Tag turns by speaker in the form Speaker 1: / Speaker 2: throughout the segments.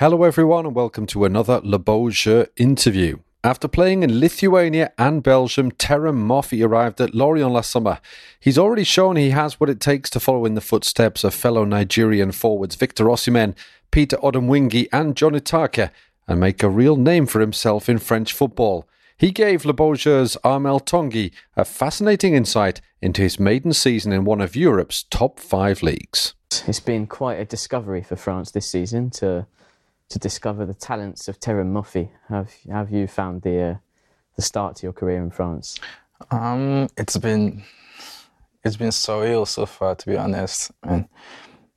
Speaker 1: Hello, everyone, and welcome to another Le Beau Jeu interview. After playing in Lithuania and Belgium, Terem Moffi arrived at Lorient last summer. He's already shown he has what it takes to follow in the footsteps of fellow Nigerian forwards Victor Osimhen, Peter Odemwingie, and John Utaka, and make a real name for himself in French football. He gave Le Beau Jeu's Armel Tanguy a fascinating insight into his maiden season in one of Europe's top five leagues.
Speaker 2: It's been quite a discovery for France this season to to discover the talents of Terem Moffi. Have have you found the uh, the start to your career in France?
Speaker 3: Um, it's been it's been surreal so far, to be honest. And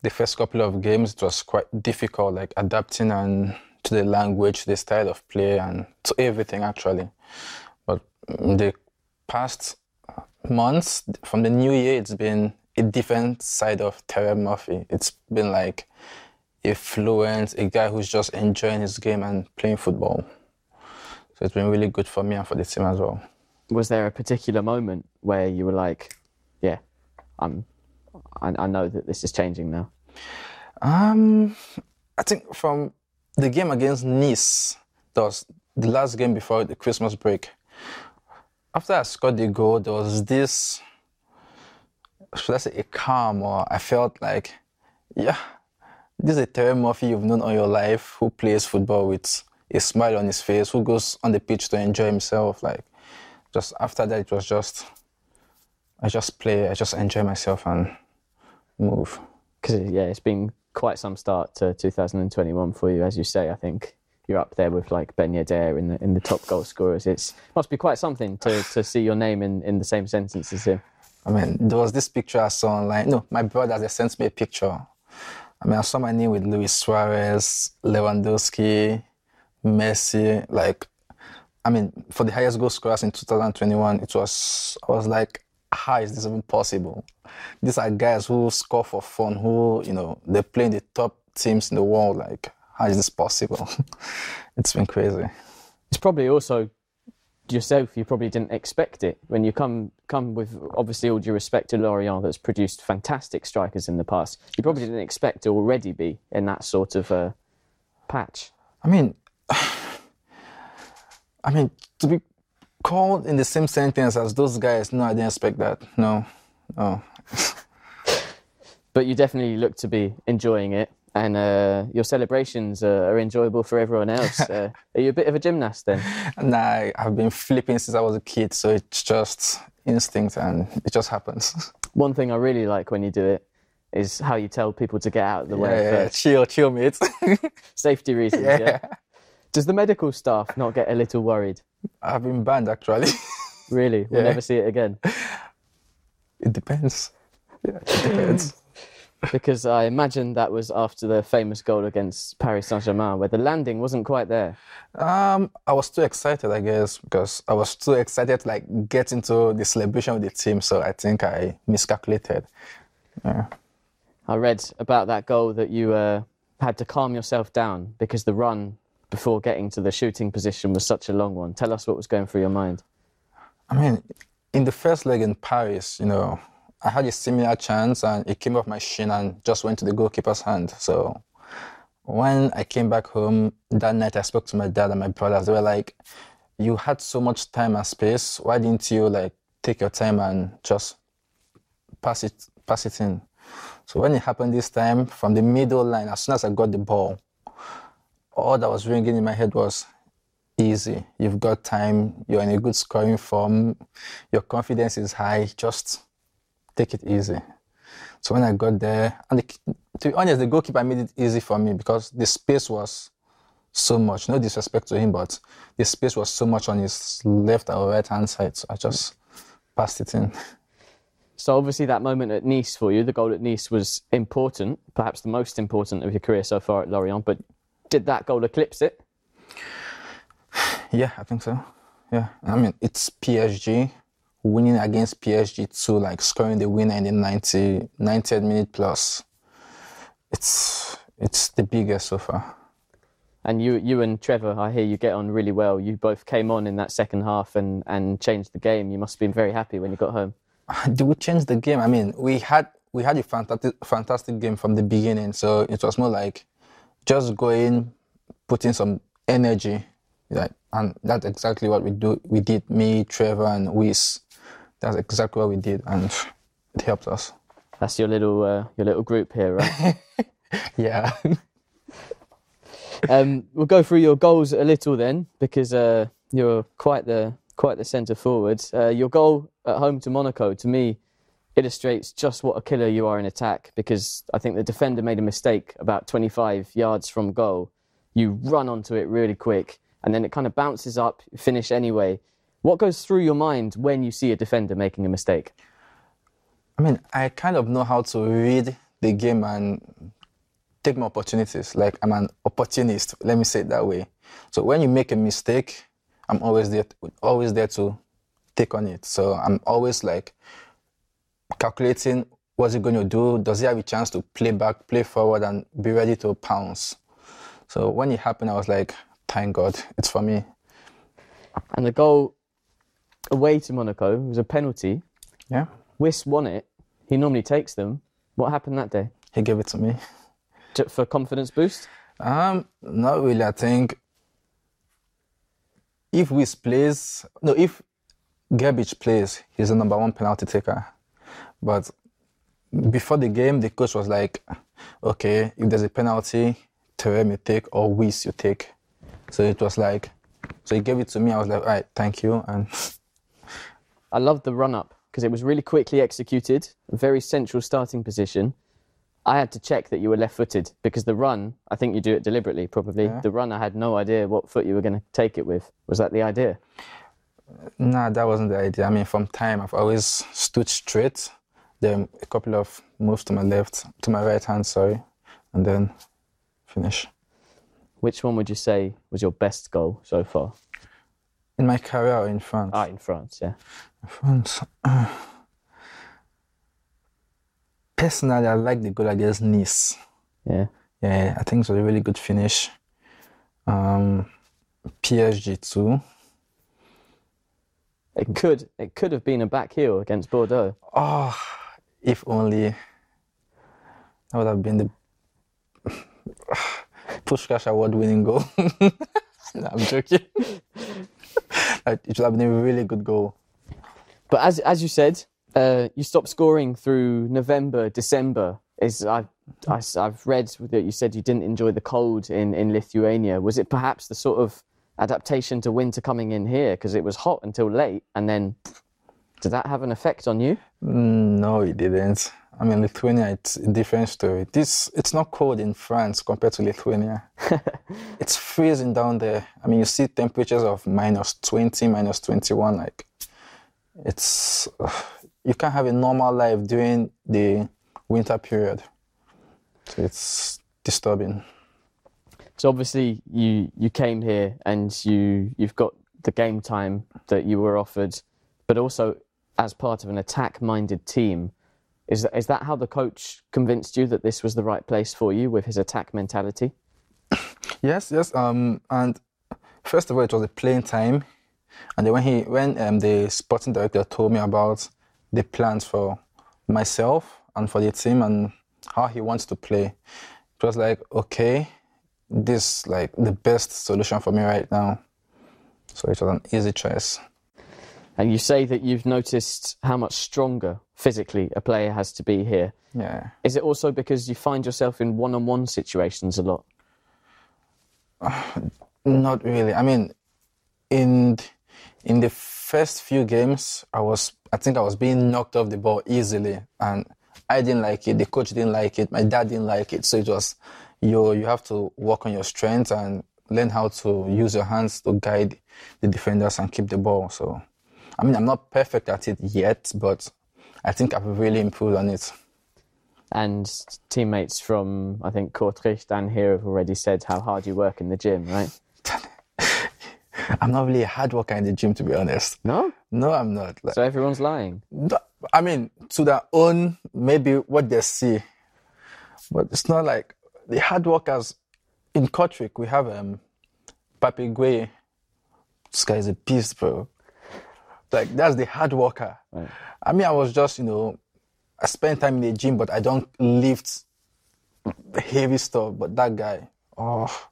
Speaker 3: the first couple of games it was quite difficult, like adapting and to the language, the style of play, and to everything actually. But the past months, from the new year, it's been a different side of Terem Moffi. It's been like a fluent, a guy who's just enjoying his game and playing football. So it's been really good for me and for the team as well.
Speaker 2: Was there a particular moment where you were like, "Yeah, I'm, I, I know that this is changing now"?
Speaker 3: Um, I think from the game against Nice, that was the last game before the Christmas break. After I scored the goal, there was this, should I say, a calm, or I felt like, yeah, this is a Terem Moffi you've known all your life, who plays football with a smile on his face, who goes on the pitch to enjoy himself. Like, just after that, it was just, I just play, I just enjoy myself and move.
Speaker 2: Because yeah, it's been quite some start to 2021 for you, as you say. I think you're up there with like Ben Yedder in the in the top goal scorers. It's must be quite something to, to see your name in, in the same sentence as him.
Speaker 3: I mean, there was this picture I saw online. No, my brother they sent me a picture. I mean, I saw my name with Luis Suarez, Lewandowski, Messi. Like, I mean, for the highest goal scorers in 2021, it was I was like, how is this even possible? These are guys who score for fun, who you know they play in the top teams in the world. Like, how is this possible? it's been crazy.
Speaker 2: It's probably also yourself. You probably didn't expect it when you come come with obviously all due respect to Lorient that's produced fantastic strikers in the past. You probably didn't expect to already be in that sort of uh, patch.
Speaker 3: I mean, I mean to be called in the same sentence as those guys. No, I didn't expect that. No, no.
Speaker 2: but you definitely look to be enjoying it and uh, your celebrations uh, are enjoyable for everyone else. Uh, are you a bit of a gymnast then?
Speaker 3: Nah, I've been flipping since I was a kid, so it's just instinct and it just happens.
Speaker 2: One thing I really like when you do it is how you tell people to get out of the
Speaker 3: yeah,
Speaker 2: way
Speaker 3: yeah,
Speaker 2: first.
Speaker 3: Chill, chill, mate.
Speaker 2: Safety reasons, yeah.
Speaker 3: yeah.
Speaker 2: Does the medical staff not get a little worried?
Speaker 3: I've been banned actually.
Speaker 2: Really? We'll
Speaker 3: Yeah.
Speaker 2: never see it again.
Speaker 3: it depends. Yeah, it depends.
Speaker 2: Because I imagine that was after the famous goal against Paris Saint Germain, where the landing wasn't quite there.
Speaker 3: Um, I was too excited, I guess, because I was too excited to like get into the celebration with the team. So I think I miscalculated. Yeah.
Speaker 2: I read about that goal that you uh, had to calm yourself down because the run before getting to the shooting position was such a long one. Tell us what was going through your mind.
Speaker 3: I mean, in the first leg in Paris, you know, I had a similar chance and it came off my shin and just went to the goalkeeper's hand. So when I came back home that night, I spoke to my dad and my brothers. They were like, "You had so much time and space. Why didn't you like take your time and just pass it, pass it in?" So when it happened this time, from the middle line, as soon as I got the ball, all that was ringing in my head was, easy. You've got time. You're in a good scoring form. Your confidence is high. Just take it easy. So when I got there, and the, to be honest, the goalkeeper made it easy for me because the space was so much. No disrespect to him, but the space was so much on his left or right hand side. So I just passed it in.
Speaker 2: So obviously that moment at Nice for you, the goal at Nice was important, perhaps the most important of your career so far at Lorient. But did that goal eclipse it?
Speaker 3: Yeah, I think so. Yeah, I mean it's PSG winning against PSG too, like scoring the winner in the 90, 90th minute plus. It's it's the biggest so far.
Speaker 2: And you, you and Trevoh, I hear you get on really well. You both came on in that second half and, and changed the game. You must have been very happy when you got home.
Speaker 3: Did we change the game? I mean, we had we had a fantastic fantastic game from the beginning. So it was more like just going, putting some energy. Like, and that's exactly what we do. We did me, Trevoh, and Whis. That's exactly what we did, and it helped us.
Speaker 2: That's your little uh, your little group here, right?
Speaker 3: Yeah.
Speaker 2: um, we'll go through your goals a little then, because uh, you're quite the quite the centre forward. Uh, your goal at home to Monaco, to me, illustrates just what a killer you are in attack. Because I think the defender made a mistake about 25 yards from goal. You run onto it really quick, and then it kind of bounces up, finish anyway. What goes through your mind when you see a defender making a mistake?
Speaker 3: I mean, I kind of know how to read the game and take my opportunities. Like I'm an opportunist. Let me say it that way. So when you make a mistake, I'm always there, always there to take on it. So I'm always like calculating what's he going to do. Does he have a chance to play back, play forward, and be ready to pounce? So when it happened, I was like, thank God, it's for me.
Speaker 2: And the goal away to Monaco was a penalty.
Speaker 3: Yeah,
Speaker 2: Wiss won it. He normally takes them. What happened that day?
Speaker 3: he gave it to me.
Speaker 2: Ju- For confidence boost?
Speaker 3: Um, not really. I think if Wiz plays, no, if Grbić plays, he's the number one penalty taker. But before the game, the coach was like, okay, if there's a penalty, Terem you take or Wiz you take. So it was like, so he gave it to me. I was like, all right, thank you. And
Speaker 2: I loved the run up because it was really quickly executed, a very central starting position. I had to check that you were left footed because the run, I think you do it deliberately, probably.
Speaker 3: Yeah.
Speaker 2: The run, I had no idea what foot you were going to take it with. Was that the idea?
Speaker 3: nah, that wasn't the idea. I mean, from time, I've always stood straight. Then a couple of moves to my left, to my right hand, sorry, and then finish.
Speaker 2: Which one would you say was your best goal so far?
Speaker 3: In my career or in France?
Speaker 2: Ah, in France, yeah.
Speaker 3: France. uh, Personally, I like the goal against Nice.
Speaker 2: Yeah.
Speaker 3: Yeah, I think it was a really good finish. Um, PSG too.
Speaker 2: It could it could have been a back heel against Bordeaux.
Speaker 3: Oh, if only that would have been the Puskás award winning goal. no, I'm joking. Like, it would have been a really good goal.
Speaker 2: But as as you said, uh, you stopped scoring through November, December. Is I, I have read that you said you didn't enjoy the cold in in Lithuania. Was it perhaps the sort of adaptation to winter coming in here because it was hot until late, and then did that have an effect on you?
Speaker 3: Mm, No, it didn't. I mean, Lithuania, it's a different story. This, it's not cold in France compared to Lithuania. it's freezing down there. I mean, you see temperatures of minus 20, minus 21. Like, it's, you can't have a normal life during the winter period. So it's disturbing.
Speaker 2: So obviously you you came here and you you've got the game time that you were offered, but also as part of an attack-minded team. Is that, is that how the coach convinced you that this was the right place for you with his attack mentality?
Speaker 3: Yes, yes. Um, and first of all, it was a playing time, and then when he, when um, the sporting director told me about the plans for myself and for the team and how he wants to play, it was like, okay, this like the best solution for me right now. So it was an easy choice.
Speaker 2: And you say that you've noticed how much stronger physically a player has to be here.
Speaker 3: Yeah.
Speaker 2: Is it also because you find yourself in one-on-one situations a lot?
Speaker 3: Not really. I mean, in in the first few games, I was I think I was being knocked off the ball easily, and I didn't like it. The coach didn't like it. My dad didn't like it. So it was you you have to work on your strength and learn how to use your hands to guide the defenders and keep the ball. So, I mean, I'm not perfect at it yet, but I think I've really improved on it.
Speaker 2: And teammates from I think Kortrijk and here have already said how hard you work in the gym, right?
Speaker 3: I'm not really a hard worker in the gym, to be honest.
Speaker 2: No.
Speaker 3: No, I'm not. Like,
Speaker 2: So everyone's lying.
Speaker 3: I mean, to their own, maybe what they see. But it's not like the hard workers in Kortrijk. We have um, Papi Gwe. This guy is a beast, bro. Like, that's the hard worker.
Speaker 2: Right.
Speaker 3: I mean, I was just, you know, I spend time in the gym, but I don't lift heavy stuff. But that guy, oh,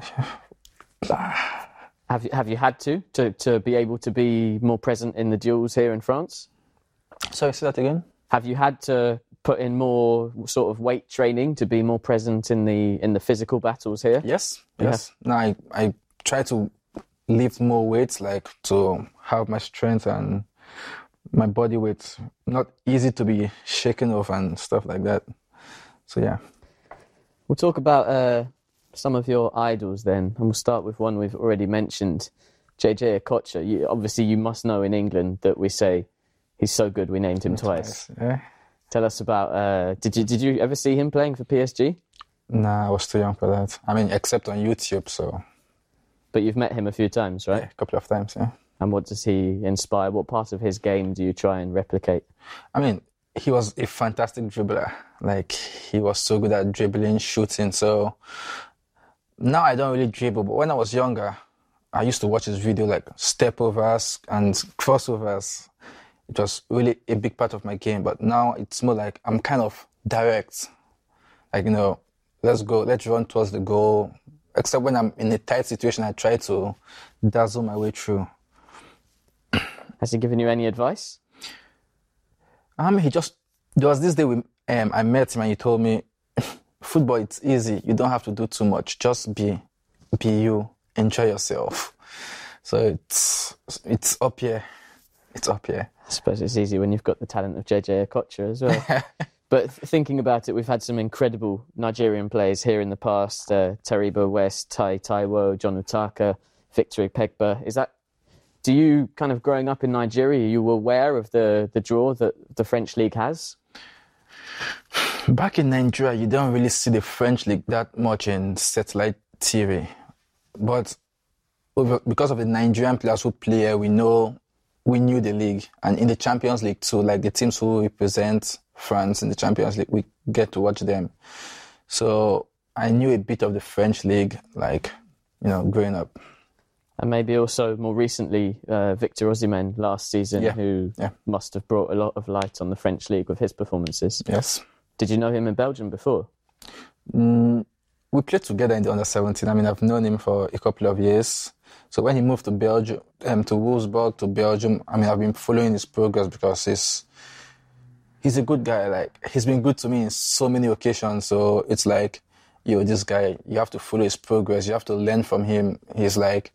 Speaker 2: Have you have you had to to to be able to be more present in the duels here in France?
Speaker 3: Sorry, say that again.
Speaker 2: Have you had to put in more sort of weight training to be more present in the in the physical battles here?
Speaker 3: Yes, yes. Now I I try to lift more weights, like to have my strength and my body weight not easy to be shaken off and stuff like that. So yeah.
Speaker 2: We'll talk about uh, some of your idols then, and we'll start with one we've already mentioned, JJ Okocha. You, obviously, you must know in England that we say he's so good we named him twice.
Speaker 3: Yeah.
Speaker 2: Tell us about. Uh, did you did you ever see him playing for PSG?
Speaker 3: Nah, I was too young for that. I mean, except on YouTube, so
Speaker 2: But you've met him a few times, right?
Speaker 3: yeah, a couple of times. Yeah.
Speaker 2: And what does he inspire? What part of his game do you try and replicate?
Speaker 3: I mean, he was a fantastic dribbler. Like he was so good at dribbling, shooting. So now I don't really dribble, but when I was younger, I used to watch his video like step overs and crossovers. It was really a big part of my game. But now it's more like I'm kind of direct. Like, you know, let's go, let's run towards the goal. Except when I'm in a tight situation, I try to dazzle my way through.
Speaker 2: Has he given you any advice?
Speaker 3: Um, he just there was this day we um I met him and he told me, football it's easy. You don't have to do too much. Just be be you. Enjoy yourself. So it's it's up here. It's up here.
Speaker 2: I suppose it's easy when you've got the talent of JJ Okocha as well. but thinking about it, we've had some incredible Nigerian players here in the past: uh, Taribo West, Taye Taiwo, John Utaka, Victor Ikpeba. Is that? Do you kind of growing up in Nigeria, you were aware of the the draw that the French league has?
Speaker 3: Back in Nigeria, you don't really see the French league that much in satellite TV, but over, because of the Nigerian players who play here, we know we knew the league, and in the Champions League too, like the teams who represent France in the Champions League, we get to watch them. So I knew a bit of the French league, like you know, growing up.
Speaker 2: And maybe also more recently, uh, Victor Osimhen last season,
Speaker 3: Yeah,
Speaker 2: who
Speaker 3: yeah.
Speaker 2: must have brought a lot of light on the French league with his performances.
Speaker 3: Yes.
Speaker 2: Did you know him in Belgium before?
Speaker 3: Mm, we played together in the under 17. I mean, I've known him for a couple of years. So when he moved to Belgium, um, to Wolfsburg, to Belgium, I mean, I've been following his progress because he's he's a good guy. Like he's been good to me in so many occasions. So it's like, yo, this guy, you have to follow his progress. You have to learn from him. He's like,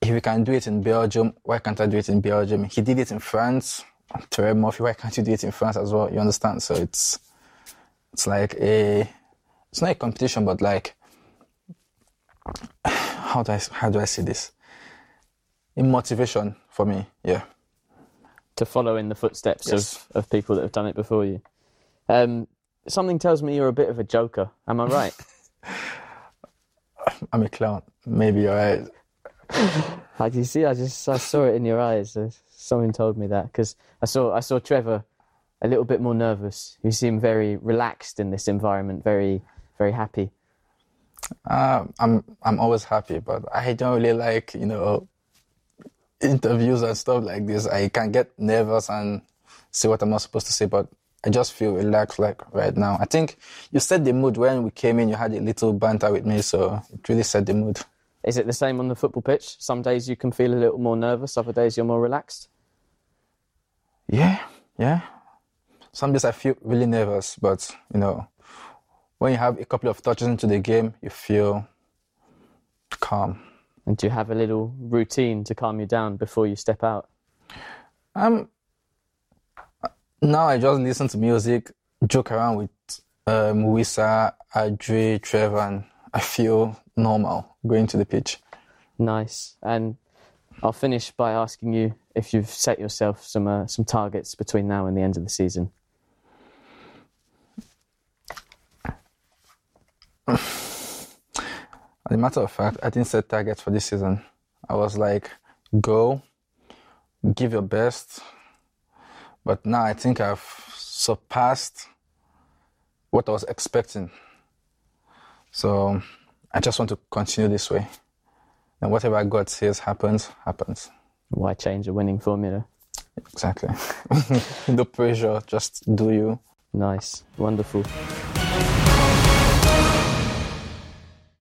Speaker 3: if you can do it in Belgium, why can't I do it in Belgium? He did it in France. Terem Moffi, why can't you do it in France as well? You understand? So it's it's like a it's not a competition, but like how do I how do I say this? A motivation for me, yeah.
Speaker 2: to follow in the footsteps
Speaker 3: Yes.
Speaker 2: of, of people that have done it before you. Um, something tells me you're a bit of a joker. Am I right?
Speaker 3: I'm a clown. Maybe you're right.
Speaker 2: Like you see, I just I saw it in your eyes. Someone told me that because I saw I saw Trevoh a little bit more nervous. You seem very relaxed in this environment, very very happy.
Speaker 3: Uh, I'm I'm always happy, but I don't really like you know interviews and stuff like this. I can get nervous and say what I'm not supposed to say, but I just feel relaxed like right now. I think you set the mood when we came in. You had a little banter with me, so it really set the mood.
Speaker 2: Is it the same on the football pitch? Some days you can feel a little more nervous, other days you're more relaxed.
Speaker 3: Yeah, yeah. Some days I feel really nervous, but you know, when you have a couple of touches into the game, you feel calm.
Speaker 2: And do you have a little routine to calm you down before you step out?
Speaker 3: Um, now I just listen to music, joke around with um, Wissa, Adri, Trevoh, and I feel normal going to the pitch.
Speaker 2: Nice. And I'll finish by asking you if you've set yourself some uh, some targets between now and the end of the season.
Speaker 3: As a matter of fact, I didn't set targets for this season. I was like, go, give your best. But now I think I've surpassed what I was expecting. So I just want to continue this way. And whatever God says happens, happens.
Speaker 2: Why change a winning formula?
Speaker 3: Exactly. no pressure, just do you.
Speaker 2: Nice. Wonderful.